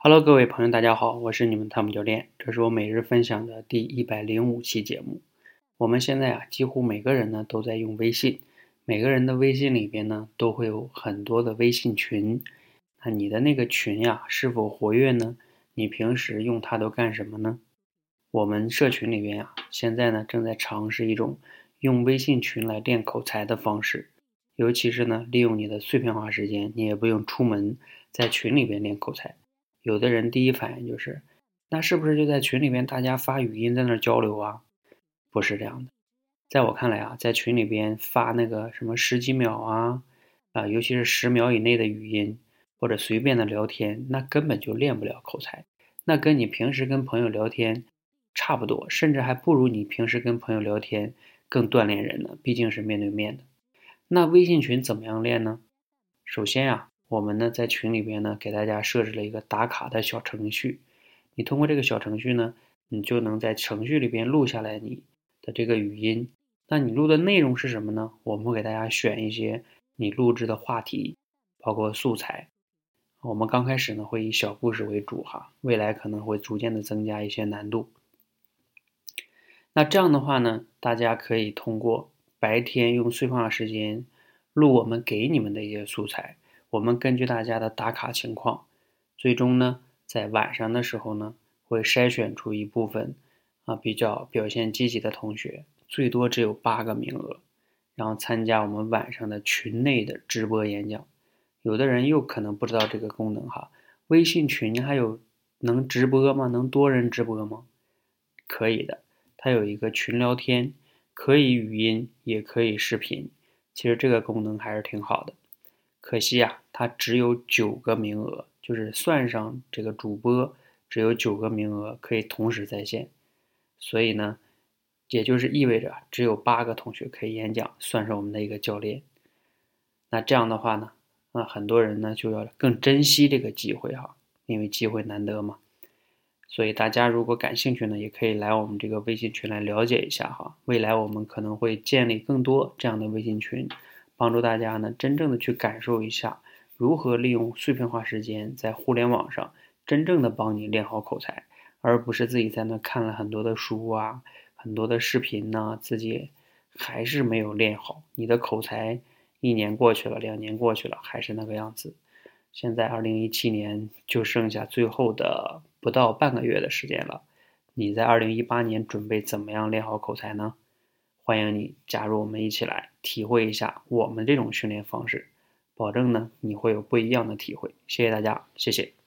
Hello，各位朋友，大家好，我是你们汤姆教练，这是我每日分享的第一百零五期节目。我们现在啊，几乎每个人呢都在用微信，每个人的微信里边呢都会有很多的微信群。那你的那个群呀，是否活跃呢？你平时用它都干什么呢？我们社群里边啊，现在呢正在尝试一种用微信群来练口才的方式，尤其是呢利用你的碎片化时间，你也不用出门，在群里边练口才。有的人第一反应就是，那是不是就在群里边大家发语音在那交流啊？不是这样的，在我看来啊，在群里边发那个什么十几秒啊，啊，尤其是十秒以内的语音或者随便的聊天，那根本就练不了口才，那跟你平时跟朋友聊天差不多，甚至还不如你平时跟朋友聊天更锻炼人呢，毕竟是面对面的。那微信群怎么样练呢？首先呀，我们呢在群里边呢给大家设置了一个打卡的小程序，你通过这个小程序呢，你就能在程序里边录下来你。的这个语音，那你录的内容是什么呢？我们会给大家选一些你录制的话题，包括素材。我们刚开始呢会以小故事为主哈，未来可能会逐渐的增加一些难度。那这样的话呢，大家可以通过白天用碎片化时间录我们给你们的一些素材，我们根据大家的打卡情况，最终呢在晚上的时候呢会筛选出一部分。啊，比较表现积极的同学，最多只有八个名额，然后参加我们晚上的群内的直播演讲。有的人又可能不知道这个功能哈，微信群还有能直播吗？能多人直播吗？可以的，它有一个群聊天，可以语音，也可以视频。其实这个功能还是挺好的，可惜啊，它只有九个名额，就是算上这个主播，只有九个名额可以同时在线。所以呢，也就是意味着只有八个同学可以演讲，算是我们的一个教练。那这样的话呢，啊，很多人呢就要更珍惜这个机会哈，因为机会难得嘛。所以大家如果感兴趣呢，也可以来我们这个微信群来了解一下哈。未来我们可能会建立更多这样的微信群，帮助大家呢真正的去感受一下如何利用碎片化时间在互联网上真正的帮你练好口才。而不是自己在那看了很多的书啊，很多的视频呢，自己还是没有练好。你的口才一年过去了，两年过去了，还是那个样子。现在二零一七年就剩下最后的不到半个月的时间了，你在二零一八年准备怎么样练好口才呢？欢迎你加入我们一起来体会一下我们这种训练方式，保证呢你会有不一样的体会。谢谢大家，谢谢。